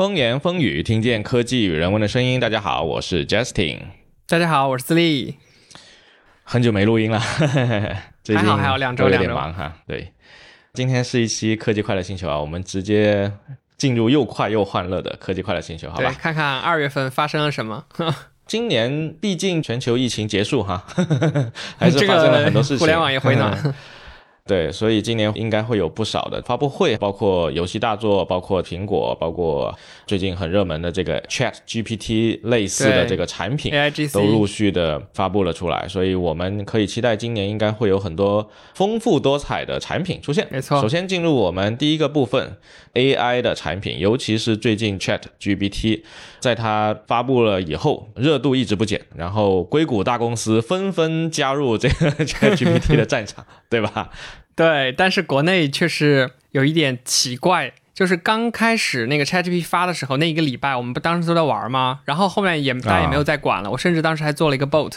风言风语，听见科技与人文的声音。大家好，我是 Justin。大家好，我是思利。很久没录音了，最近还好还好两周有点两周忙哈。对，今天是一期科技快乐星球啊，我们直接进入又快又欢乐的科技快乐星球，好，吧？看看二月份发生了什么。今年毕竟全球疫情结束哈，还是这发生了个很多事情，互联网也回暖。对，所以今年应该会有不少的发布会，包括游戏大作，包括苹果，包括最近很热门的这个 Chat GPT 类似的这个产品。都陆续的发布了出来，所以我们可以期待今年应该会有很多丰富多彩的产品出现。没错首先进入我们第一个部分，AI 的产品，尤其是最近 Chat GPT，在它发布了以后，热度一直不减，然后硅谷大公司纷纷加入这个 Chat GPT 的战场，对吧？对，但是国内确实有一点奇怪，就是刚开始那个 ChatGPT 发的时候，那一个礼拜我们不当时都在玩吗？然后后面也大家也没有再管了。我甚至当时还做了一个 bot，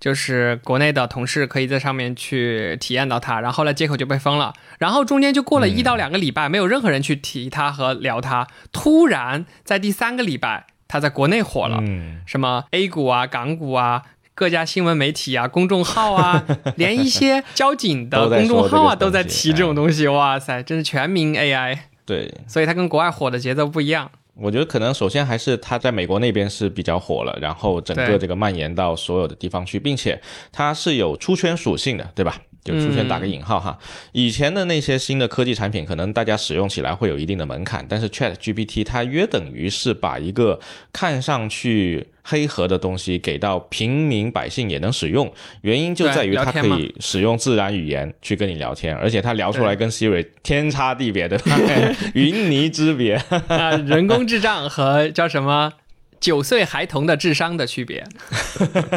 就是国内的同事可以在上面去体验到它，然后后来接口就被封了。然后中间就过了一到两个礼拜，没有任何人去提它和聊它。突然在第三个礼拜，它在国内火了。嗯，什么 A 股啊、港股啊、各家新闻媒体啊、公众号啊，连一些交警的公众号啊都在提这种东西。哇塞，真是全民 AI，对，所以它跟国外火的节奏不一样。我觉得可能首先还是它在美国那边是比较火了，然后整个这个蔓延到所有的地方去，并且它是有出圈属性的，对吧？就出现打个引号哈。以前的那些新的科技产品，可能大家使用起来会有一定的门槛，但是 Chat GPT 它约等于是把一个看上去黑盒的东西给到平民百姓也能使用，原因就在于它可以使用自然语言去跟你聊天，而且它聊出来跟 Siri 天差地别，对吧？云泥之别。啊，人工智障和叫什么九岁孩童的智商的区别。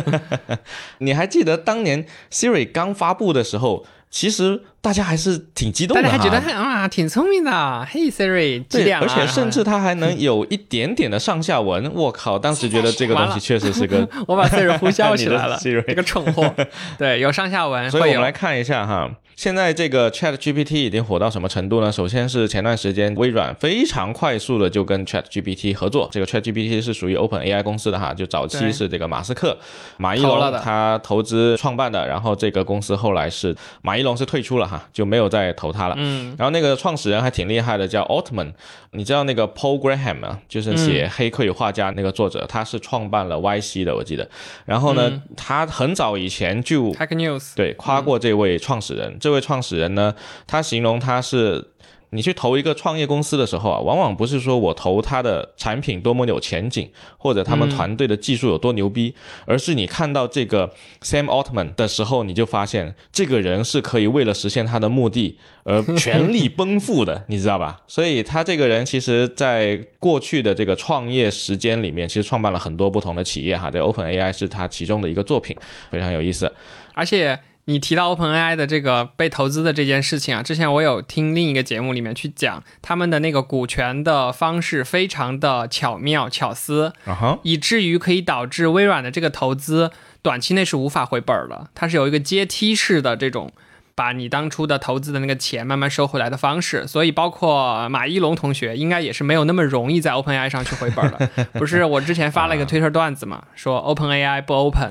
你还记得当年 Siri 刚发布的时候，其实大家还是挺激动的哈，大家还觉得啊挺聪明的，嘿 Siri 几对，点了？而且甚至它还能有一点点的上下文。我靠，当时觉得这个东西确实是个，我把 Siri 呼啸起来了，Siri 这个蠢货。对，有上下文，所以我们来看一下哈，现在这个 Chat GPT 已经火到什么程度呢？首先是前段时间微软非常快速的就跟 Chat GPT 合作，这个 Chat GPT 是属于 Open AI 公司的哈，就早期是这个马斯克、马一龙他投资创办的，然后这个公司后来是马一龙是退出了哈，就没有再投他了。嗯，然后那个创始人还挺厉害的，叫 Altman。你知道那个 Paul Graham 啊，就是写《黑客与画家》那个作者，他是创办了 YC 的，我记得。然后呢，他很早以前就 Hack News 对夸过这位创始人。这位创始人呢，他形容他是。你去投一个创业公司的时候啊，往往不是说我投他的产品多么有前景，或者他们团队的技术有多牛逼，而是你看到这个 Sam Altman 的时候，你就发现这个人是可以为了实现他的目的而 全力奔赴的，你知道吧？所以他这个人其实在过去的这个创业时间里面，其实创办了很多不同的企业哈。这 Open AI 是他其中的一个作品，非常有意思。而且你提到 OpenAI 的这个被投资的这件事情啊，之前我有听另一个节目里面去讲他们的那个股权的方式非常的巧妙巧思，啊哈，以至于可以导致微软的这个投资短期内是无法回本儿的，它是有一个阶梯式的这种。把你当初的投资的那个钱慢慢收回来的方式，所以包括马一龙同学应该也是没有那么容易在 OpenAI 上去回本的。不是我之前发了一个推特段子嘛，说 OpenAI 不 Open，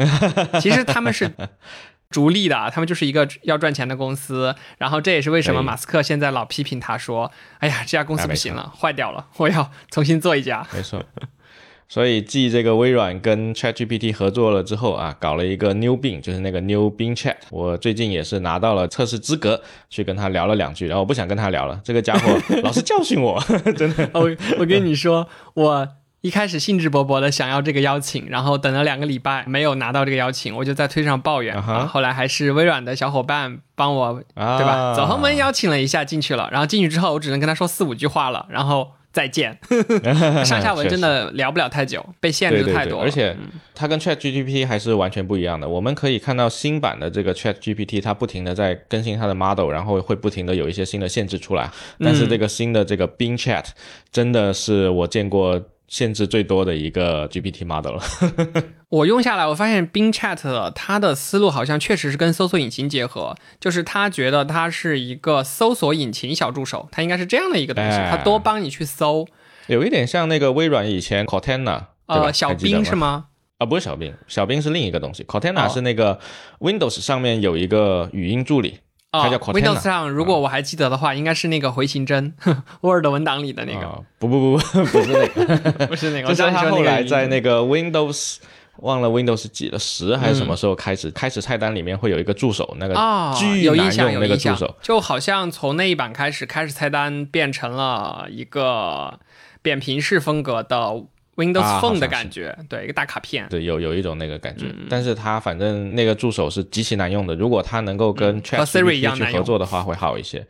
其实他们是逐利的，他们就是一个要赚钱的公司。然后这也是为什么马斯克现在老批评他说：“哎呀，这家公司不行了，坏掉了，我要重新做一家。没错。所以，继这个微软跟 ChatGPT 合作了之后啊，搞了一个 New Bing，就是那个 New Bing Chat。我最近也是拿到了测试资格，去跟他聊了两句，然后我不想跟他聊了，这个家伙老是教训我，真的。我我跟你说，我一开始兴致勃勃的想要这个邀请，然后等了两个礼拜没有拿到这个邀请，我就在推上抱怨。后来还是微软的小伙伴帮我，啊对吧？走后门邀请了一下进去了，然后进去之后，我只能跟他说四五句话了，然后再见。上下文真的聊不了太久，被限对对对，制太多了。而且它跟 Chat GPT 还是完全不一样的。我们可以看到新版的这个 Chat GPT，它不停的在更新它的 model，然后会不停的有一些新的限制出来。但是这个新的这个 Bing Chat 真的是我见过限制最多的一个 GPT model 了。我用下来，我发现 Bing Chat 它的思路好像确实是跟搜索引擎结合，就是他觉得它是一个搜索引擎小助手，它应该是这样的一个东西，哎它多帮你去搜。有一点像那个微软以前 Cortana，呃，小冰是吗？啊，不是小冰，小冰是另一个东西。Cortana 是那个 Windows 上面有一个语音助理，它叫 Cortana。Windows 上，如果我还记得的话，应该是那个回形针，Word 文档里的那个。不不不不，不是那个，不是那个。就是他后来在那个 Windows，忘了 Windows 几了，十还是什么时候开始？开始菜单里面会有一个助手，那个巨难用那个助手，就好像从那一版开始，开始菜单变成了一个扁平式风格的。Windows Phone 的感觉，对一个大卡片，对有有一种那个感觉，但是它反正那个助手是极其难用的。如果它能够跟 Chat GPT 去合作的话，会好一些。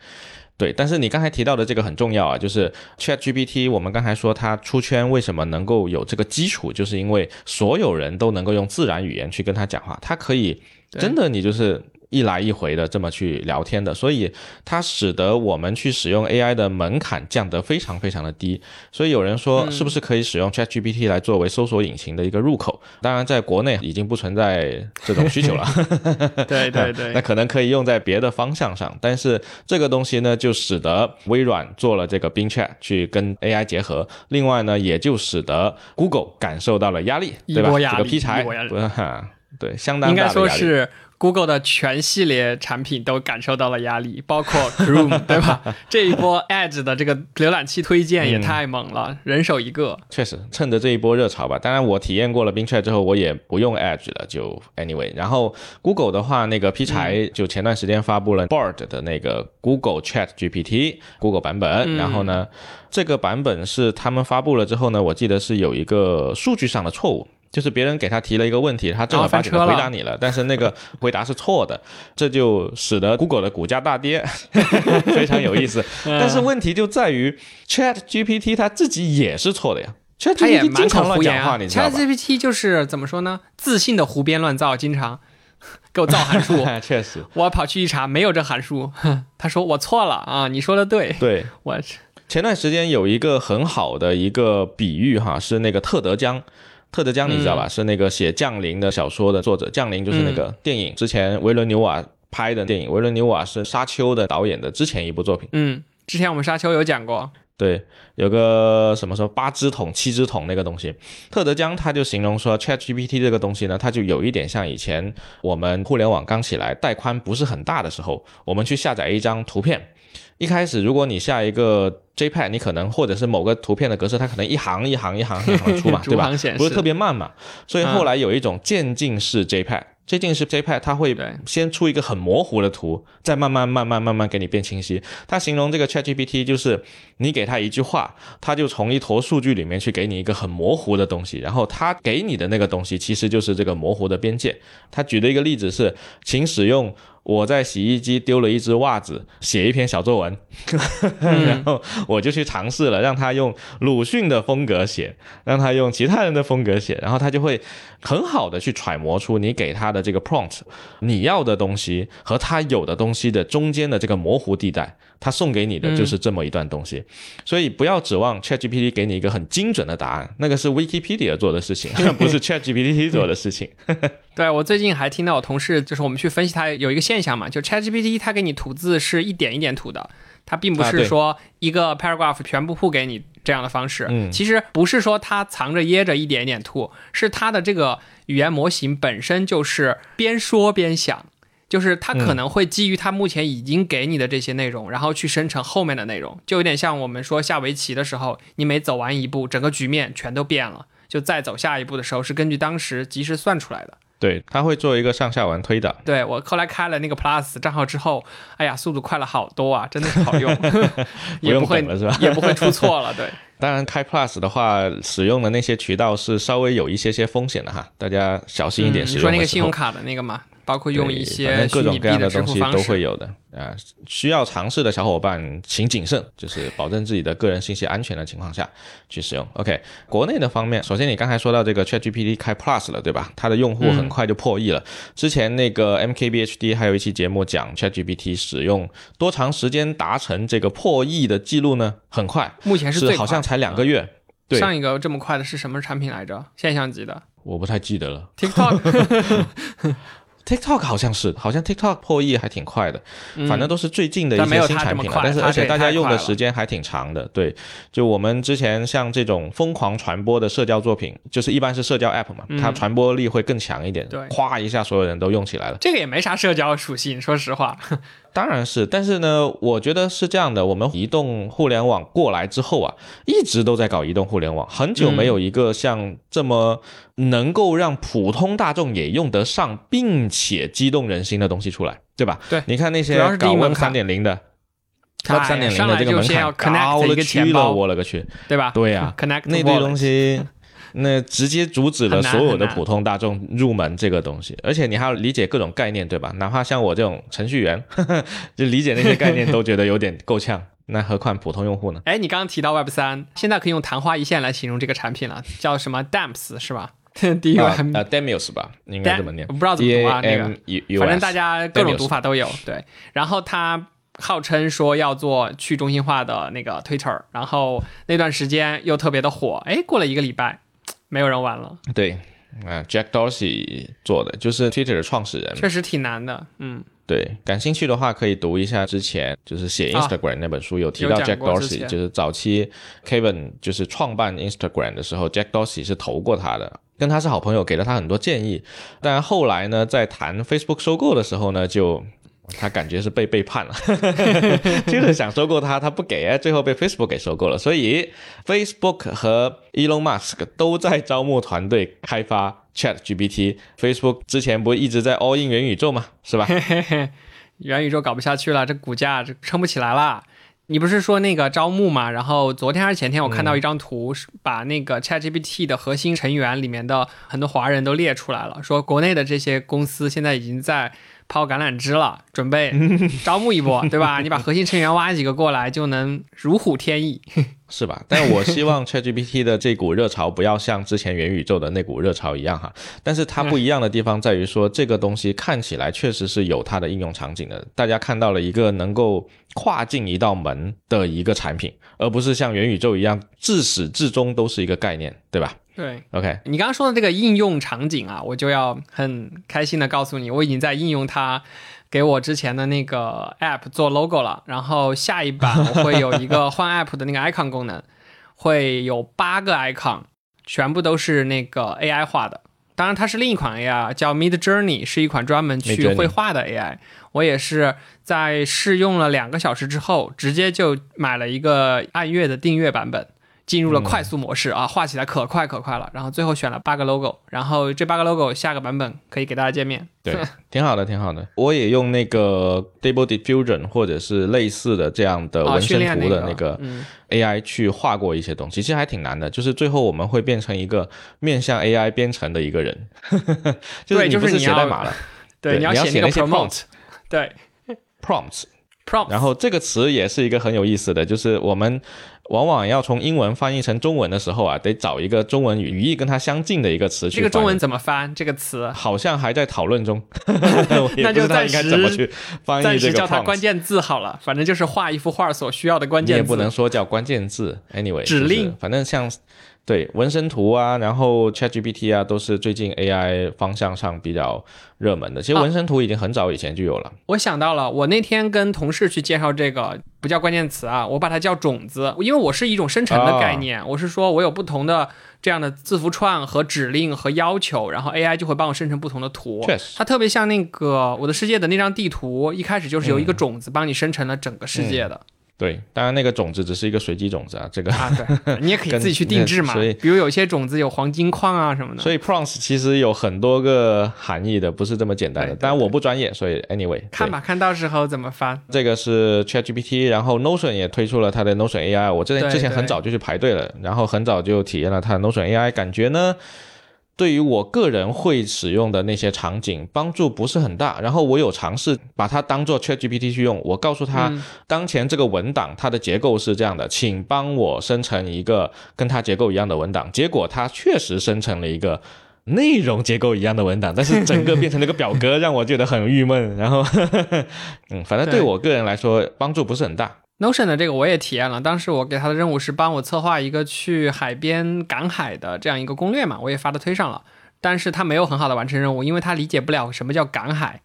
对，但是你刚才提到的这个很重要啊，就是 Chat GPT。我们刚才说它出圈为什么能够有这个基础，就是因为所有人都能够用自然语言去跟它讲话，它可以真的你就是。一来一回的这么去聊天的，所以它使得我们去使用 AI 的门槛降得非常非常的低。所以有人说，是不是可以使用 ChatGPT 来作为搜索引擎的一个入口？当然，在国内已经不存在这种需求了。对 对对，那可能可以用在别的方向上。但是这个东西呢，就使得微软做了这个 Bing Chat 去跟 AI 结合。另外呢，也就使得 Google 感受到了压力，对吧？这个劈柴，对，相当应该说是。Google 的全系列产品都感受到了压力，包括 Chrome，对吧？这一波 Edge 的这个浏览器推荐也太猛了，人手一个。确实，趁着这一波热潮吧。当然，我体验过了冰 Chat 之后，我也不用 Edge 了，就 Anyway。然后 Google 的话，那个 P 柴就前段时间发布了 Bard 的那个 Google Chat GPT Google 版本。然后呢，这个版本是他们发布了之后呢，我记得是有一个数据上的错误。就是别人给他提了一个问题，他正儿八经的回答你了，但是那个回答是错的，这就使得 Google 的股价大跌，非常有意思。但是问题就在于 Chat GPT 它自己也是错的呀，Chat GPT 经常乱讲话，你知道吧？Chat GPT 就是怎么说呢？自信的胡编乱造，经常给我造函数。确实，我跑去一查，没有这函数。他说我错了啊，你说的对。对，我前段时间有一个很好的一个比喻哈，是那个特德江。特德·江，你知道吧？是那个写《降临》的小说的作者。《降临》就是那个电影，之前维伦纽瓦拍的电影。维伦纽瓦是《沙丘》的导演的之前一部作品。嗯，之前我们《沙丘》有讲过。对，有个什么说八只桶、七只桶那个东西。特德·江他就形容说，ChatGPT 这个东西呢，它就有一点像以前我们互联网刚起来、带宽不是很大的时候，我们去下载一张图片。一开始，如果你下一个 JPEG，你可能或者是某个图片的格式，它可能一行一行一行一行出嘛，对吧？不是特别慢嘛。所以后来有一种渐进式 JPEG。最近是 JPEG，它会先出一个很模糊的图，再慢慢慢慢慢慢给你变清晰。它形容这个 ChatGPT 就是你给它一句话，它就从一坨数据里面去给你一个很模糊的东西，然后它给你的那个东西其实就是这个模糊的边界。他举的一个例子是，请使用我在洗衣机丢了一只袜子写一篇小作文，然后我就去尝试了，让他用鲁迅的风格写，让他用其他人的风格写，然后他就会很好的去揣摩出你给他。的这个 prompt，你要的东西和他有的东西的中间的这个模糊地带，他送给你的就是这么一段东西，所以不要指望 ChatGPT 给你一个很精准的答案，那个是 Wikipedia 做的事情，不是 ChatGPT 做的事情。对我最近还听到我同事，就是我们去分析它有一个现象嘛，就 ChatGPT 它给你吐字是一点一点吐的，它并不是说一个 paragraph 全部吐给你。这样的方式，嗯，其实不是说它藏着掖着一点一点吐，是它的这个语言模型本身就是边说边想，就是它可能会基于它目前已经给你的这些内容，然后去生成后面的内容，就有点像我们说下围棋的时候，你每走完一步，整个局面全都变了，就再走下一步的时候是根据当时及时算出来的。对，它会做一个上下文推导。对我后来开了那个 Plus 账号之后，哎呀，速度快了好多啊，真的是好用，也不会是吧？也不会出错了。对，当然开 Plus 的话，使用的那些渠道是稍微有一些些风险的哈，大家小心一点使用。你说那个信用卡的那个吗？包括用一些各种各样的东西都会有的啊，需要尝试的小伙伴请谨慎，就是保证自己的个人信息安全的情况下去使用。OK，国内的方面，首先你刚才说到这个 ChatGPT 开 Plus 了，对吧？它的用户很快就破亿了。之前那个 MKBHD 还有一期节目讲 ChatGPT 使用多长时间达成这个破亿的记录呢？很快，目前是好像才两个月。对，上一个这么快的是什么产品来着？现象级的，我不太记得了。TikTok。TikTok 好像是，好像 TikTok 破亿还挺快的，嗯反正都是最近的一些新产品了。但是而且大家用的时间还挺长的。对，就我们之前像这种疯狂传播的社交作品，就是一般是社交 App 嘛，它传播力会更强一点。嗯对哗一下所有人都用起来了。这个也没啥社交属性，说实话。当然是，但是呢，我觉得是这样的，我们移动互联网过来之后啊，一直都在搞移动互联网，很久没有一个像这么能够让普通大众也用得上，并且激动人心的东西出来，对吧？对你看那些搞门 Web 三点零的。哎 Web 三点零的这个门槛 connect 高了去了，我勒个去！对吧？对呀、Connect 那堆东西，那直接阻止了所有的普通大众入门这个东西，而且你还要理解各种概念，对吧？哪怕像我这种程序员，呵 呵就理解那些概念都觉得有点够呛，那何况普通用户呢？哎，你刚刚提到 Web 三，现在可以用昙花一现来形容这个产品了，叫什么 Damps 是吧？D U 啊 M，呃 Demios 吧，应该怎么念我不知道怎么读啊，那个 U U，反正大家各种读法都有。对，然后他号称说要做去中心化的那个 Twitter，然后那段时间又特别的火，哎，过了一个礼拜，没有人玩了，对。啊、j a c k Dorsey 做的，就是 Twitter 的创始人。确实挺难的。嗯，对，感兴趣的话可以读一下之前就是写啊 Instagram 那本书，有提到 Jack Dorsey，就是早期 Kevin 就是创办 Instagram 的时候，Jack Dorsey 是投过他的，跟他是好朋友，给了他很多建议。但后来呢，在谈 Facebook 收购的时候呢，就他感觉是被背叛了，就是想收购他，他不给，最后被 Facebook 给收购了。所以 Facebook 和 Elon Musk 都在招募团队开发 Chat GPT。Facebook 之前不是一直在 all in 元宇宙吗？是吧？元宇宙搞不下去了，这股价这撑不起来了。你不是说那个招募嘛？然后昨天还是前天，我看到一张图，是把那个 ChatGPT 的核心成员里面的很多华人都列出来了，说国内的这些公司现在已经在抛橄榄枝了，准备 招募一波，对吧？你把核心成员挖几个过来，就能如虎添翼。是吧？但我希望 ChatGPT 的这股热潮不要像之前元宇宙的那股热潮一样哈。但是它不一样的地方在于说，这个东西看起来确实是有它的应用场景的。大家看到了一个能够跨进一道门的一个产品，而不是像元宇宙一样自始至终都是一个概念，对吧对？OK，你刚刚说的这个应用场景啊，我就要很开心的告诉你，我已经在应用它。给我之前的那个 app 做 logo 了，然后下一版我会有一个换 app 的那个 icon 功能，会有八个 icon，全部都是那个 AI 画的。当然，它是另一款 AI，叫 Mid Journey，是一款专门去绘画的 AI。我也是在试用了两个小时之后，直接就买了一个按月的订阅版本，进入了快速模式、啊，画起来可快可快了。然后最后选了八个 logo，然后这八个 logo 下个版本可以给大家见面。对，挺好的，挺好的。我也用那个 Stable Diffusion 或者是类似的这样的啊，纹身图的那个嗯，AI 去画过一些东西，其实还挺难的。就是最后我们会变成一个面向 AI 编程的一个人，就是对你不是就是你写代码了对，你要写那些 prompt，对，prompts。prompt，然后这个词也是一个很有意思的，就是我们往往要从英文翻译成中文的时候啊，得找一个中文语义跟它相近的一个词去。这个中文怎么翻这个词？好像还在讨论中，我也不知道应该怎么去翻译这个暂时叫它关键字好了，反正就是画一幅画所需要的关键字。你也不能说叫关键字，anyway，指令就是反正像对纹身图啊，然后 ChatGPT 啊，都是最近 AI 方向上比较热门的。其实啊。纹身图已经很早以前就有了，我想到了，我那天跟同事去介绍这个，不叫关键词啊，我把它叫种子，因为我是一种生成的概念，我是说我有不同的这样的字符串和指令和要求，然后 AI 就会帮我生成不同的图。确实。它特别像那个我的世界的那张地图，一开始就是由一个种子帮你生成了整个世界的、对，当然那个种子只是一个随机种子啊，这个。啊，对，你也可以自己去定制嘛，所以比如有些种子有黄金矿啊什么的。所以 prompts 其实有很多个含义的，不是这么简单的。对对当然我不专业，所以 anyway 看吧，看到时候怎么发。这个是 ChatGPT，然后 Notion 也推出了它的 Notion AI，我之前之前很早就去排队了，然后很早就体验了它的 Notion AI，感觉呢，对于我个人会使用的那些场景帮助不是很大。然后我有尝试把它当做 ChatGPT 去用，我告诉他，嗯当前这个文档它的结构是这样的，请帮我生成一个跟它结构一样的文档。结果它确实生成了一个。内容结构一样的文档，但是整个变成了一个表格，让我觉得很郁闷。然后，嗯，反正对对我个人来说帮助不是很大。Notion 的这个我也体验了，当时我给他的任务是帮我策划一个去海边赶海的这样一个攻略嘛，我也发到推上了。但是他没有很好的完成任务，因为他理解不了什么叫赶海。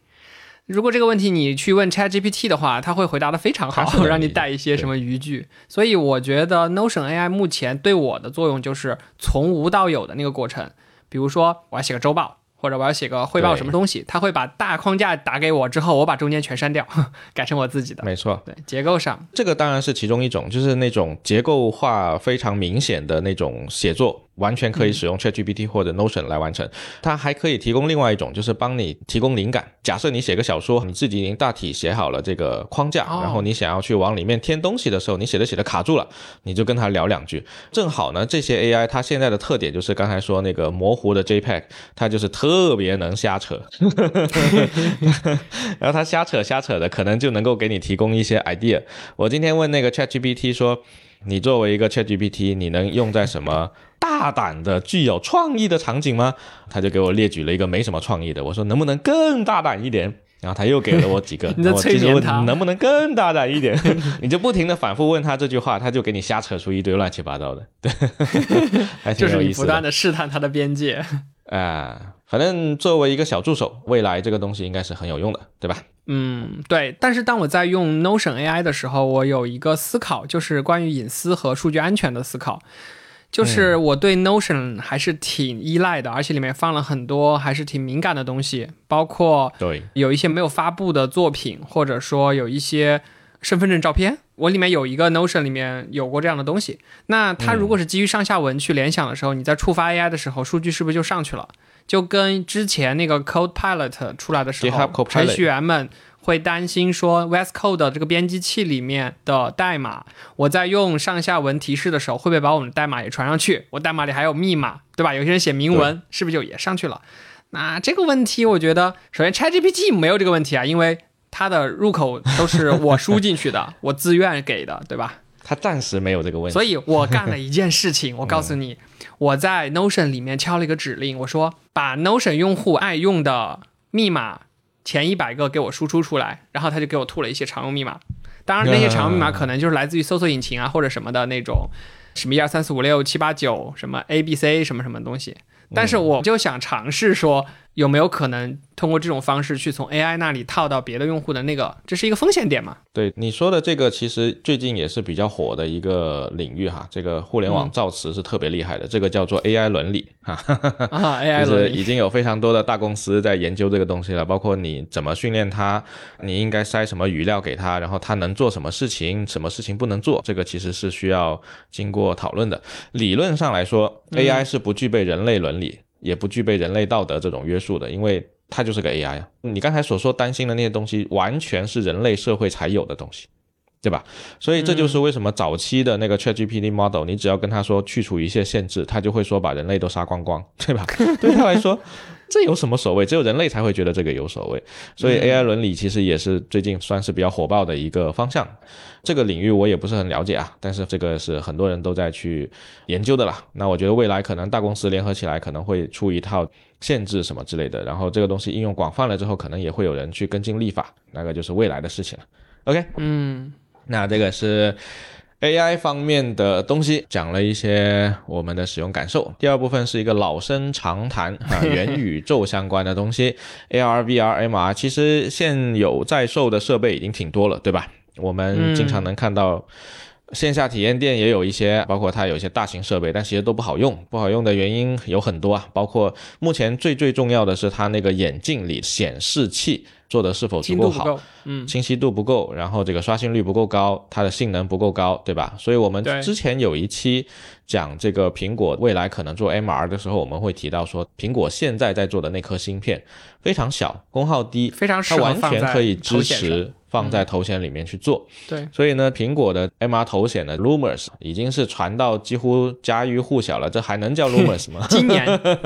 如果这个问题你去问 ChatGPT 的话，他会回答的非常好，让你带一些什么语句。所以我觉得 Notion AI 目前对我的作用就是从无到有的那个过程。比如说，我要写个周报。或者我要写个汇报什么东西，他会把大框架打给我之后，我把中间全删掉，改成我自己的。没错，对结构上，这个当然是其中一种，就是那种结构化非常明显的那种写作。完全可以使用 ChatGPT 或者 Notion 来完成，它还可以提供另外一种，就是帮你提供灵感。假设你写个小说，你自己已经大体写好了这个框架，然后你想要去往里面添东西的时候，你写着写着卡住了，你就跟他聊两句。正好呢，这些 AI 它现在的特点就是刚才说那个模糊的 JPEG，它就是特别能瞎扯，然后它瞎扯瞎扯的，可能就能够给你提供一些 idea。我今天问那个 ChatGPT 说。你作为一个 ChatGPT，你能用在什么大胆的、具有创意的场景吗？他就给我列举了一个没什么创意的。我说能不能更大胆一点？然后他又给了我几个。你在催眠他？能不能更大胆一点？你就不停的反复问他这句话，他就给你瞎扯出一堆乱七八糟的。对，还挺有意思。不断的试探他的边界。啊，反正作为一个小助手，未来这个东西应该是很有用的，对吧？嗯，对。但是当我在用 Notion AI 的时候，我有一个思考，就是关于隐私和数据安全的思考。就是我对 Notion 还是挺依赖的，而且里面放了很多还是挺敏感的东西，包括对有一些没有发布的作品，或者说有一些身份证照片。我里面有一个 Notion 里面有过这样的东西。那它如果是基于上下文去联想的时候，你在触发 AI 的时候，数据是不是就上去了？就跟之前那个 Codepilot 出来的时候，程序员们会担心说，VS Code 这个编辑器里面的代码，我在用上下文提示的时候，会不会把我们的代码也传上去？我代码里还有密码，对吧？有些人写明文，是不是就也上去了？那这个问题，我觉得首先 ChatGPT 没有这个问题啊，因为。它的入口都是我输进去的，我自愿给的，对吧？它暂时没有这个问题。所以我干了一件事情，我告诉你，我在 Notion 里面敲了一个指令，我说把 Notion 用户爱用的密码前一百个给我输出出来，然后他就给我吐了一些常用密码。当然，那些常用密码可能就是来自于搜索引擎啊或者什么的那种，什么一二三四五六七八九，什么 A B C 什么什么东西。但是我就想尝试说。有没有可能通过这种方式去从 AI 那里套到别的用户的那个？这是一个风险点嘛？对你说的这个，其实最近也是比较火的一个领域哈。这个互联网造词是特别厉害的，这个叫做 AI 伦理哈。啊，AI 伦理已经有非常多的大公司在研究这个东西了，包括你怎么训练它，你应该塞什么语料给它，然后它能做什么事情，什么事情不能做，这个其实是需要经过讨论的。理论上来说，AI 是不具备人类伦理。也不具备人类道德这种约束的，因为它就是个 AI 啊。你刚才所说担心的那些东西，完全是人类社会才有的东西，对吧？所以这就是为什么早期的那个 ChatGPT model，你只要跟他说去除一些限制，他就会说把人类都杀光光，对吧？对他来说。这有什么所谓？只有人类才会觉得这个有所谓，所以 AI 伦理其实也是最近算是比较火爆的一个方向。这个领域我也不是很了解啊，但是这个是很多人都在去研究的啦。那我觉得未来可能大公司联合起来可能会出一套限制什么之类的，然后这个东西应用广泛了之后，可能也会有人去跟进立法，那个就是未来的事情了。OK，嗯，那这个是。AI 方面的东西讲了一些我们的使用感受。第二部分是一个老生常谈 啊，元宇宙相关的东西，AR、VR、MR。其实现有在售的设备已经挺多了，对吧？我们经常能看到线下体验店也有一些，包括它有一些大型设备，但其实都不好用。不好用的原因有很多啊，包括目前最最重要的是它那个眼镜里显示器。做的是否足够好？嗯，清晰度不够，然后这个刷新率不够高，它的性能不够高，对吧？所以我们之前有一期讲这个苹果未来可能做 MR 的时候，我们会提到说，苹果现在在做的那颗芯片非常小，功耗低，非常它完全可以支持放在头显里面去做。对，所以呢，苹果的 MR 头显的 rumors 已经是传到几乎家喻户晓了，这还能叫 rumors 吗？今年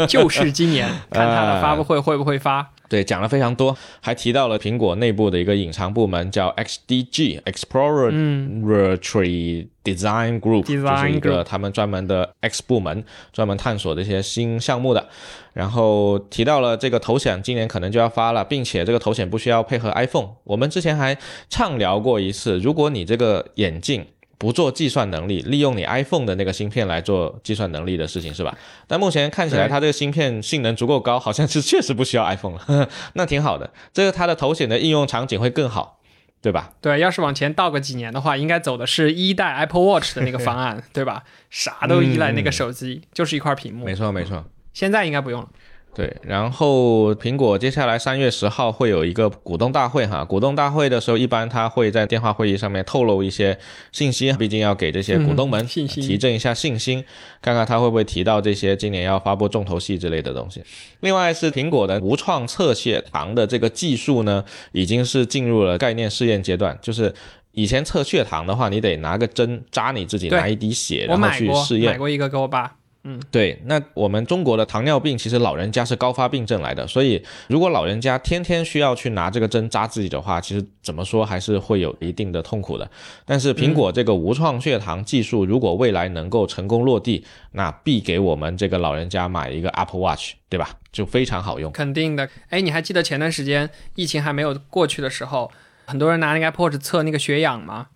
就是今年，看它的发布会会不会发。对，讲了非常多，还提到了苹果内部的一个隐藏部门叫 XDG（Exploratory Design Group），就是一个他们专门的 X 部门，专门探索这些新项目的。然后提到了这个头显今年可能就要发了，并且这个头显不需要配合 iPhone。我们之前还畅聊过一次，如果你这个眼镜。不做计算能力，利用你 iPhone 的那个芯片来做计算能力的事情，是吧？但目前看起来，它这个芯片性能足够高，好像是确实不需要 iPhone 了，那挺好的。这个它的头显的应用场景会更好，对吧？对，要是往前倒个几年的话，应该走的是一代 Apple Watch 的那个方案，对吧？啥都依赖那个手机，就是一块屏幕。没错，没错。现在应该不用了。对，然后苹果接下来三月十号会有一个股东大会哈，股东大会的时候，一般他会在电话会议上面透露一些信息，毕竟要给这些股东们提振一下信心，看看他会不会提到这些今年要发布重头戏之类的东西。另外是苹果的无创侧血糖的这个技术呢，已经是进入了概念试验阶段，就是以前测血糖的话，你得拿个针扎你自己，拿一滴血，然后去试验。买过一个给我爸。嗯，对，那我们中国的糖尿病其实老人家是高发病症来的，所以如果老人家天天需要去拿这个针扎自己的话，其实怎么说还是会有一定的痛苦的。但是苹果这个无创血糖技术，如果未来能够成功落地，那必给我们这个老人家买一个 Apple Watch，对吧？就非常好用。肯定的。哎，你还记得前段时间疫情还没有过去的时候，很多人拿那个 Apple Watch 测那个血氧吗？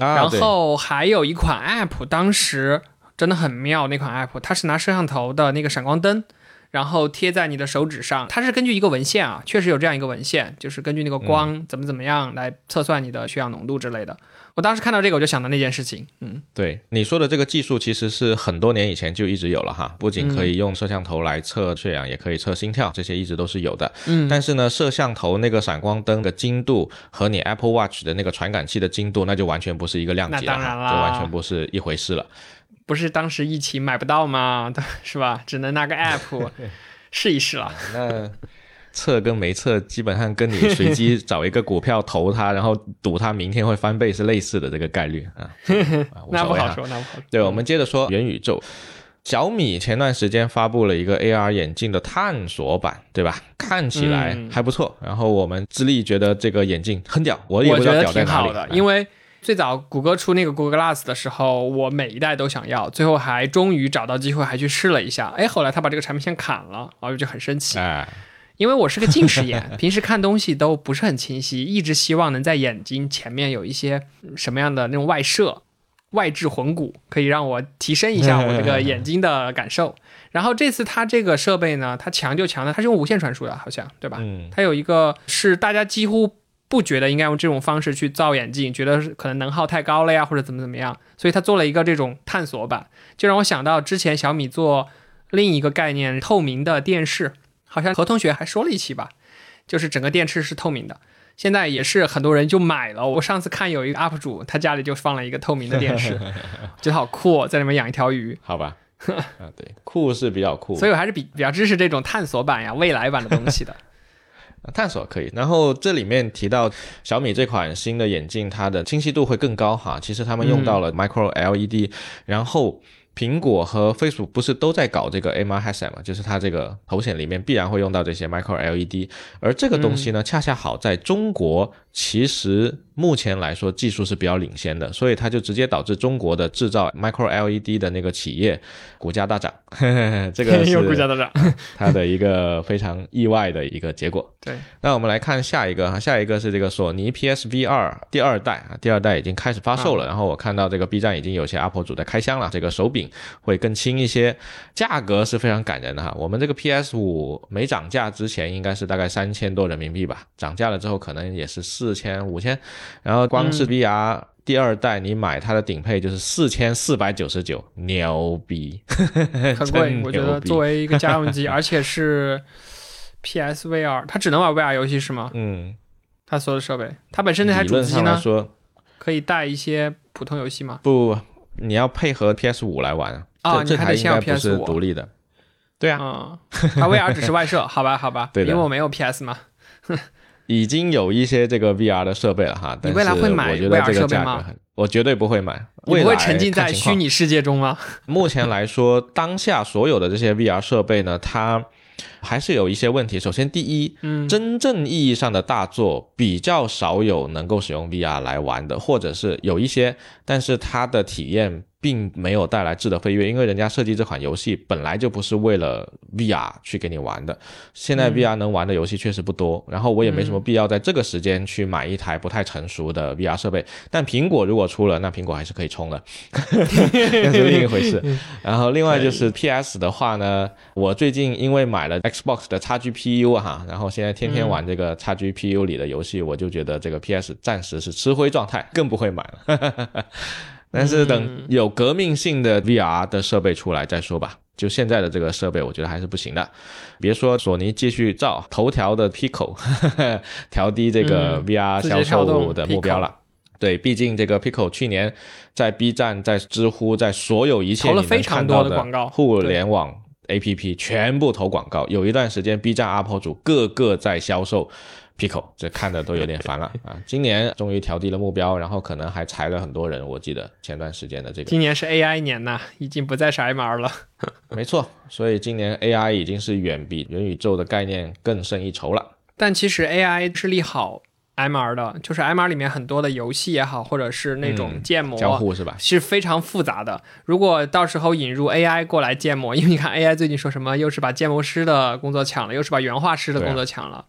啊，然后还有一款 App，当时。真的很妙，那款 app 它是拿摄像头的那个闪光灯，然后贴在你的手指上。它是根据一个文献啊，确实有这样一个文献，就是根据那个光怎么怎么样来测算你的血氧浓度之类的。我当时看到这个，我就想到那件事情。嗯，对你说的这个技术，其实是很多年以前就一直有了哈。不仅可以用摄像头来测血氧，也可以测心跳，这些一直都是有的。嗯，但是呢，摄像头那个闪光灯的精度和你 Apple Watch 的那个传感器的精度，那就完全不是一个量级了，就完全不是一回事了。不是当时疫情买不到吗？是吧？只能拿个 app 试一试了。那测跟没测，基本上跟你随机找一个股票投它，然后赌它明天会翻倍是类似的这个概率 啊。那不好说，那不好说。对，我们接着说元宇宙。小米前段时间发布了一个 AR 眼镜的探索版，对吧？看起来还不错。然后我们智利觉得这个眼镜很屌，我也不知道屌在哪里，因为。最早谷歌出那个 Google Glass 的时候，我每一代都想要，最后还终于找到机会，还去试了一下。哎，后来他把这个产品线砍了，然后就很生气。哎，因为我是个近视眼，平时看东西都不是很清晰，一直希望能在眼睛前面有一些什么样的那种外设、外置魂骨，可以让我提升一下我这个眼睛的感受。然后这次它这个设备呢，它强就强在它是用无线传输的，好像对吧？嗯，它有一个是大家几乎。不觉得应该用这种方式去造眼镜，觉得可能能耗太高了呀，或者怎么怎么样，所以他做了一个这种探索版，就让我想到之前小米做另一个概念透明的电视，好像何同学还说了一期吧，就是整个电视是透明的，现在也是很多人就买了。我上次看有一个 UP 主，他家里就放了一个透明的电视，觉得好酷，在里面养一条鱼。好吧，啊对，酷是比较酷，所以我还是比比较支持这种探索版呀、未来版的东西的。探索可以，然后这里面提到小米这款新的眼镜，它的清晰度会更高哈。其实他们用到了 Micro LED，然后。苹果和 Facebook 不是都在搞这个 MR headset 吗？就是它这个头显里面必然会用到这些 Micro LED，而这个东西呢，恰恰好在中国，其实目前来说技术是比较领先的，所以它就直接导致中国的制造 Micro LED 的那个企业股价大涨。这个 是股价大涨，它的一个非常意外的一个结果。对，那我们来看下一个哈，下一个是这个索尼 PSV 二第二代啊，第二代已经开始发售了，然后我看到这个 B 站已经有些 UP 主在开箱了，这个手柄。会更轻一些，价格是非常感人的哈。我们这个 PS 五没涨价之前应该是大概三千多人民币吧，涨价了之后可能也是四千五千。然后光是 VR 第二代，你买它的顶配就是四千四百九十九，牛逼，很贵。我觉得作为一个家用机，而且是 PSVR，它只能玩 VR 游戏是吗？嗯，它所有的设备，它本身那台主机呢，可以带一些普通游戏吗？不。你要配合 PS 五来玩啊？这台应该不是独立的。对啊，它 VR 只是外设，好吧，好吧。对的，因为我没有 PS 嘛。已经有一些这个 VR 的设备了哈。你未来会买 VR 设备吗？我绝对不会买。你不会沉浸在虚拟世界中吗？目前来说，当下所有的这些 VR 设备呢，它。还是有一些问题。首先，第一，嗯，真正意义上的大作比较少有能够使用 VR 来玩的，或者是有一些，但是它的体验。并没有带来质的飞跃，因为人家设计这款游戏本来就不是为了 VR 去给你玩的。现在 VR 能玩的游戏确实不多，然后我也没什么必要在这个时间去买一台不太成熟的 VR 设备。但苹果如果出了，那苹果还是可以充的，那是另一回事。然后另外就是 PS 的话呢，我最近因为买了 Xbox 的 XGPU 哈，然后现在天天玩这个 XGPU 里的游戏，我就觉得这个 PS 暂时是吃灰状态，更不会买了。但是等有革命性的 VR 的设备出来再说吧。就现在的这个设备，我觉得还是不行的。别说索尼继续造，头条的 Pico 调低这个 VR 销售的目标了。对，毕竟这个 Pico 去年在 B 站、在知乎、在所有一切投了非常多的广告，互联网 APP 全部投广告。有一段时间，B 站 UP 主个个在销售。Pico，这看的都有点 烦了啊！今年终于调低了目标，然后可能还裁了很多人。我记得前段时间的这个，今年是 AI 年呐，已经不再是 MR 了。没错，所以今年 AI 已经是远比元宇宙的概念更胜一筹了。但其实 AI 是利好 MR 的，就是 MR 里面很多的游戏也好，或者是那种建模交互是吧？是非常复杂的。如果到时候引入 AI 过来建模，因为你看 AI 最近说什么，又是把建模师的工作抢了，又是把原画师的工作抢了。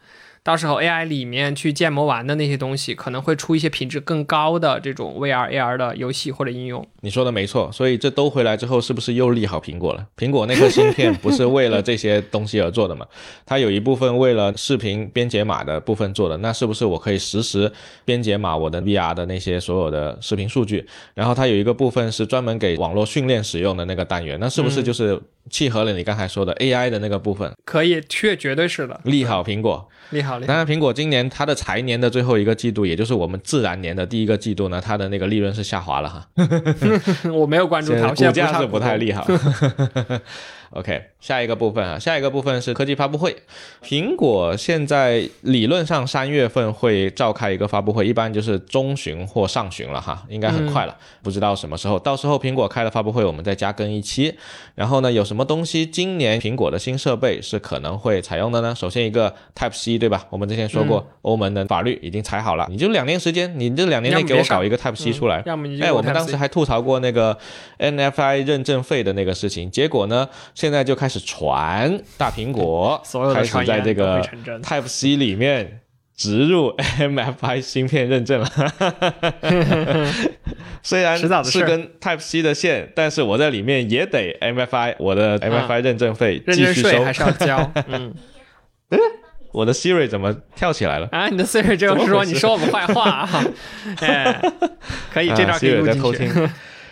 到时候 AI 里面去建模完的那些东西，可能会出一些品质更高的这种 VR、AR 的游戏或者应用。你说的没错，所以这都回来之后，是不是又利好苹果了？苹果那颗芯片不是为了这些东西而做的吗？它有一部分为了视频编解码的部分做的，那是不是我可以实时编解码我的 VR 的那些所有的视频数据？然后它有一个部分是专门给网络训练使用的那个单元，那是不是就是契合了你刚才说的 AI 的那个部分？可以，确绝对是的，利好苹果。利好，当然，苹果今年它的财年的最后一个季度，也就是我们自然年的第一个季度呢，它的那个利润是下滑了哈。我没有关注它，股价是不太利好。OK，下一个部分啊，下一个部分是科技发布会。苹果现在理论上三月份会召开一个发布会，一般就是中旬或上旬了哈，应该很快了，不知道什么时候。到时候苹果开了发布会，我们再加更一期。然后呢，有什么东西今年苹果的新设备是可能会采用的呢？首先一个 Type C，对吧？我们之前说过，欧盟的法律已经裁好了，你就两年时间，你这两年内给我搞一个 Type C 出来。哎，我们当时还吐槽过那个 NFI 认证费的那个事情，结果呢？现在就开始传大苹果开始在这个 Type C 里面植入 MFI 芯片认证了。虽然是跟 Type C 的线，但是我在里面也得 MFI，我的 MFI 认证费继续收还是要交。嗯，我的 Siri 怎么跳起来了？啊，你的 Siri 就是说你说我们坏话啊？哎，可以，这段可以录进去。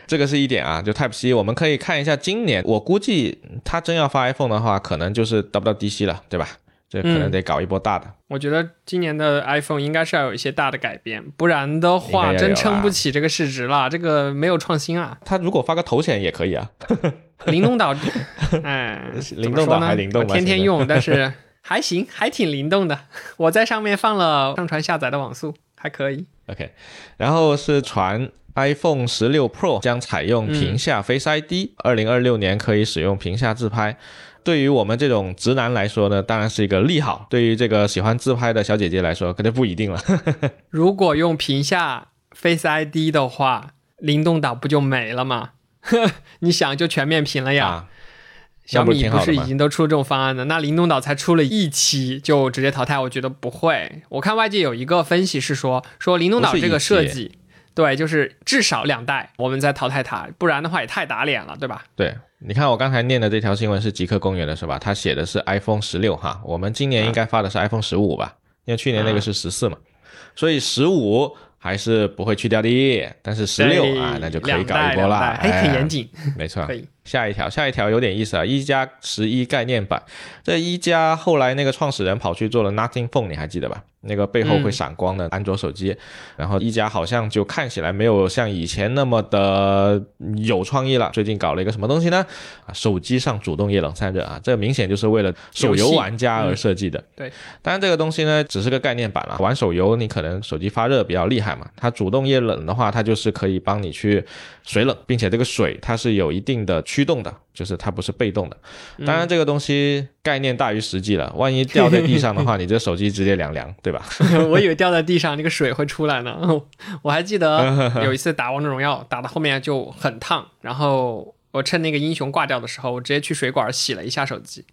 这个是一点啊，就 Type C，我们可以看一下今年，我估计他真要发 iPhone 的话，可能就是 WDC 了，对吧？这可能得搞一波大的。我觉得今年的 iPhone 应该是要有一些大的改变，不然的话真撑不起这个市值了。这个没有创新啊。他如果发个头显也可以啊。灵动岛，哎，灵动岛还灵动天天用，但是 还行，还挺灵动的。我在上面放了上传下载的网速，还可以。OK，然后是传。iPhone 十六 Pro 将采用屏下 Face ID，二零二六年可以使用屏下自拍。对于我们这种直男来说呢，当然是一个利好；对于这个喜欢自拍的小姐姐来说，可就不一定了。如果用屏下 Face ID 的话，灵动岛不就没了吗？你想，就全面屏了呀。小米不是已经都出这种方案了？那灵动岛才出了一期就直接淘汰，我觉得不会。我看外界有一个分析是说，说灵动岛这个设计。对，就是至少两代，我们再淘汰它，不然的话也太打脸了，对吧？对，你看我刚才念的这条新闻是极客公园的是吧？他写的是 iPhone 十六哈，我们今年应该发的是 iPhone 十五吧？因为去年那个是十四嘛，所以十五还是不会去掉的，但是十六啊，那就可以搞一波了，还很严谨，没错，可以。下一条，下一条有点意思啊！一加十一概念版，这一加后来那个创始人跑去做了 Nothing Phone，你还记得吧？那个背后会闪光的安卓手机，然后一加好像就看起来没有像以前那么的有创意了。最近搞了一个什么东西呢？啊，手机上主动液冷散热啊，这明显就是为了手游玩家而设计的。对，当然这个东西呢只是个概念版了。玩手游你可能手机发热比较厉害嘛，它主动液冷的话，它就是可以帮你去水冷，并且这个水它是有一定的。驱动的，就是它不是被动的。当然，这个东西概念大于实际了，万一掉在地上的话，你这手机直接凉凉，对吧？我以为掉在地上那个水会出来呢。我还记得有一次打王者荣耀，打到后面就很烫，然后我趁那个英雄挂掉的时候，我直接去水管洗了一下手机，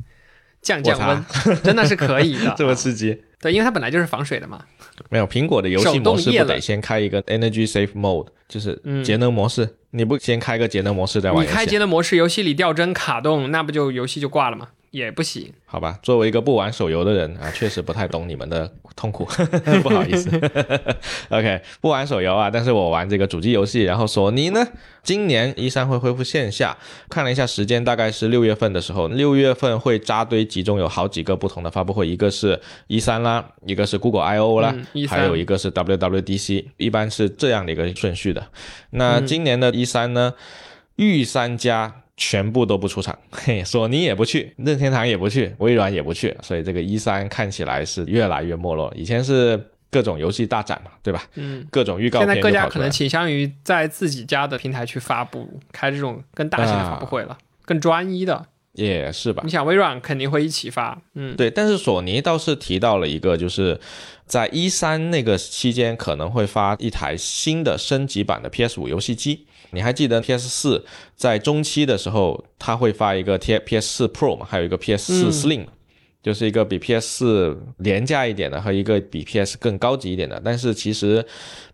降降温，真的是可以的，这么刺激。对，因为它本来就是防水的嘛。没有苹果的游戏模式不得先开一个 Energy Safe Mode，就是节能模式。你不先开个节能模式再玩？你开节能模式，游戏里掉帧卡动，那不就游戏就挂了吗？也不行，好吧。作为一个不玩手游的人啊，确实不太懂你们的痛苦，不好意思。OK，不玩手游啊，但是我玩这个主机游戏。然后索尼呢，今年一三会恢复线下，看了一下时间，大概是六月份的时候，六月份会扎堆集中有好几个不同的发布会，一个是一三啦，一个是 Google I O 啦，还有一个是 WWDC，一般是这样的一个顺序的。那今年的一三呢，御三家。全部都不出场，嘿，索尼也不去，任天堂也不去，微软也不去，所以这个一三看起来是越来越没落。以前是各种游戏大展嘛，对吧？嗯，各种预告片。现在各家可能倾向于在自己家的平台去发布，开这种更大型的发布会了，更专一的。也是吧？你想微软肯定会一起发，嗯，对。但是索尼倒是提到了一个，就是在一三那个期间可能会发一台新的升级版的 PS 五游戏机。你还记得 PS 四在中期的时候，它会发一个 T PS 四 Pro 嘛？还有一个 PS 四 Slim，就是一个比 PS 四廉价一点的和一个比 PS 更高级一点的。但是其实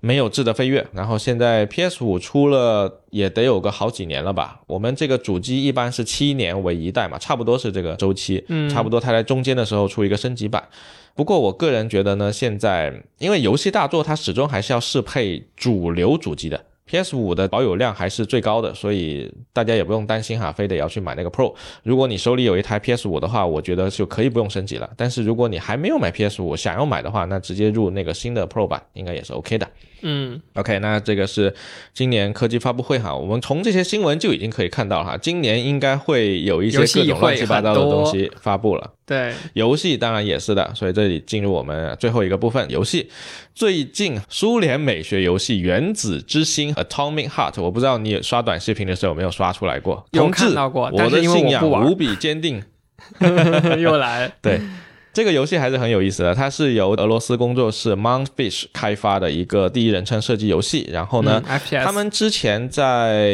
没有质的飞跃。然后现在 PS 五出了也得有个好几年了吧？我们这个主机一般是七年为一代嘛，差不多是这个周期。嗯，差不多它在中间的时候出一个升级版。不过我个人觉得呢，现在因为游戏大作它始终还是要适配主流主机的。PS 五的保有量还是最高的，所以大家也不用担心哈，非得要去买那个 Pro。如果你手里有一台 PS 五的话，我觉得就可以不用升级了。但是如果你还没有买 PS 五，想要买的话，那直接入那个新的 Pro 版应该也是 OK 的。嗯，OK，那这个是今年科技发布会哈，我们从这些新闻就已经可以看到哈，今年应该会有一些各种乱七八糟的东西发布了。对，游戏当然也是的，所以这里进入我们最后一个部分，游戏。最近苏联美学游戏《原子之心》（Atomic Heart），我不知道你刷短视频的时候有没有刷出来过。有看到过，我的信仰无比坚定。又来，对。这个游戏还是很有意思的，它是由俄罗斯工作室 Mountfish 开发的一个第一人称射击游戏。然后呢，他们之前在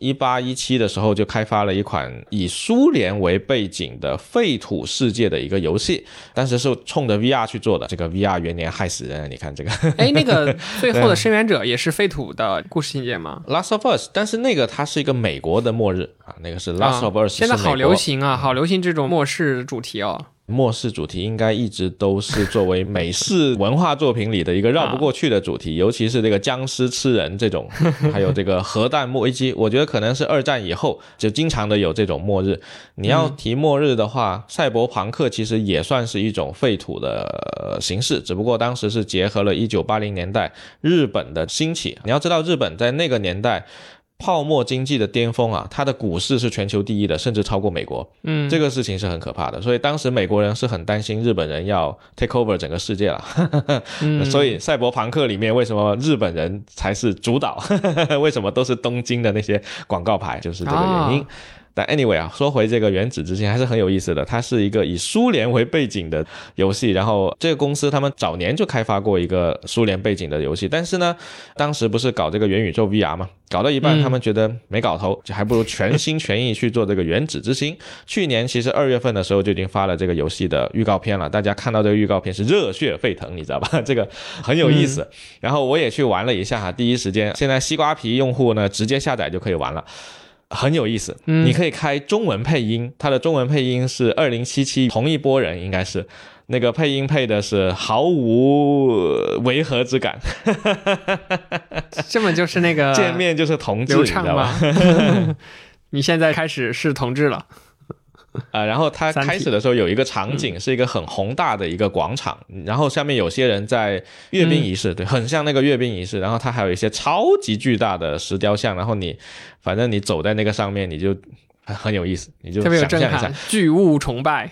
一八一七的时候就开发了一款以苏联为背景的废土世界的一个游戏，当时是冲着 VR 去做的。这个 VR 元年害死人，你看这个。哎，那个 最后的生源者也是废土的故事情节吗？Last of Us，但是那个它是一个美国的末日啊，那个是 Last of Us。现在好流行啊，好流行这种末世主题哦。末世主题应该一直都是作为美式文化作品里的一个绕不过去的主题，尤其是这个僵尸吃人这种，还有这个核弹末危机，我觉得可能是二战以后就经常的有这种末日。你要提末日的话，赛博朋克其实也算是一种废土的形式，只不过当时是结合了一九八零年代日本的兴起。你要知道，日本在那个年代。泡沫经济的巅峰啊，它的股市是全球第一的，甚至超过美国。嗯，这个事情是很可怕的，所以当时美国人是很担心日本人要 take over 整个世界了。所以赛博朋克里面为什么日本人才是主导？为什么都是东京的那些广告牌？就是这个原因。但 anyway 啊，说回这个原子之心还是很有意思的。它是一个以苏联为背景的游戏，然后这个公司他们早年就开发过一个苏联背景的游戏，但是呢，当时不是搞这个元宇宙 VR 嘛，搞到一半他们觉得没搞头，就还不如全心全意去做这个原子之心。去年其实二月份的时候就已经发了这个游戏的预告片了，大家看到这个预告片是热血沸腾，你知道吧？这个很有意思。然后我也去玩了一下哈，第一时间现在西瓜皮用户呢直接下载就可以玩了。很有意思，你可以开中文配音，它的中文配音是二零七七同一波人，应该是。那个配音配的是毫无违和之感，这么就是那个见面就是同志，你知道吧？你现在开始是同志了。啊，然后它开始的时候有一个场景，是一个很宏大的一个广场，然后下面有些人在阅兵仪式，对，很像那个阅兵仪式。然后它还有一些超级巨大的石雕像，然后你反正你走在那个上面，你就很有意思，你就想象一下巨物崇拜。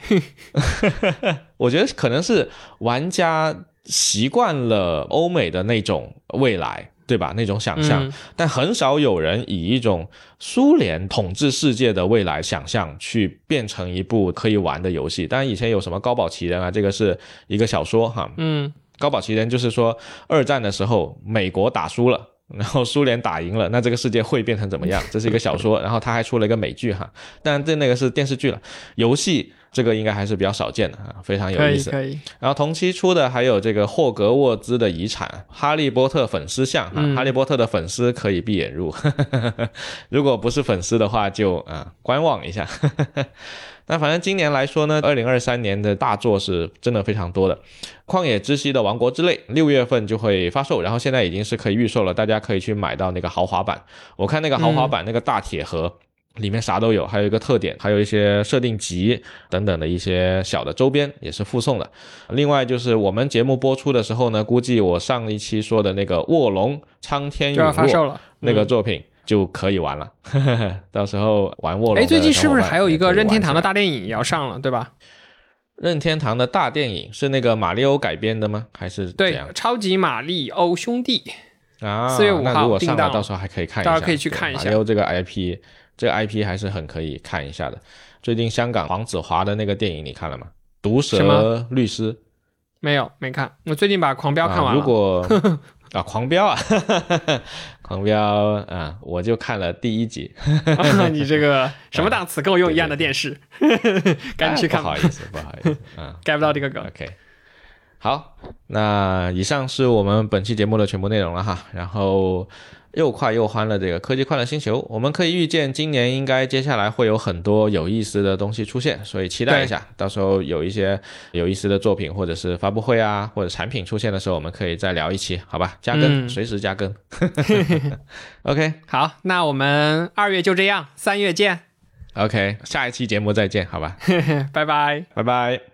我觉得可能是玩家习惯了欧美的那种未来。对吧？那种想象，但很少有人以一种苏联统治世界的未来想象去变成一部可以玩的游戏。当然，以前有什么高保奇人啊，这个是一个小说哈。嗯，高保奇人就是说二战的时候美国打输了。然后苏联打赢了，那这个世界会变成怎么样？这是一个小说，然后他还出了一个美剧哈，但这那个是电视剧了。游戏这个应该还是比较少见的啊，非常有意思。可以可以。然后同期出的还有这个霍格沃兹的遗产，哈利波特粉丝像哈，哈利波特的粉丝可以闭眼入，如果不是粉丝的话就啊观望一下。那反正今年来说呢，二零二三年的大作是真的非常多的，《旷野之息的王国之泪》六月份就会发售，然后现在已经是可以预售了，大家可以去买到那个豪华版。我看那个豪华版那个大铁盒里面啥都有，还有一个特点，还有一些设定集等等的一些小的周边也是附送的。另外就是我们节目播出的时候呢，估计我上一期说的那个《卧龙苍天陨落》那个作品。就可以玩了，到时候玩卧龙。哎，最近是不是还有一个任天堂的大电影也要上了，对吧？任天堂的大电影是那个马里欧改编的吗？还是对超级马里欧兄弟啊？四月五号那如果上了，到时候还可以看一下，大家可以去看一下。马里欧这个 IP，这个 IP 还是很可以看一下的。最近香港黄子华的那个电影你看了吗？毒蛇律师没有，没看。我最近把狂飙看完了。如果 啊，狂飙啊，狂飙啊！我就看了第一集。你这个什么档次？跟我用一样的电视，赶紧去看。不好意思，不好意思，嗯，get 不到这个梗。OK，好，那以上是我们本期节目的全部内容了哈，然后。又快又欢乐，这个科技快乐星球，我们可以预见今年应该接下来会有很多有意思的东西出现，所以期待一下，到时候有一些有意思的作品或者是发布会啊，或者产品出现的时候，我们可以再聊一期，好吧？加更，随时加更。OK，好，那我们二月就这样，三月见。OK，下一期节目再见，好吧？拜拜，拜拜。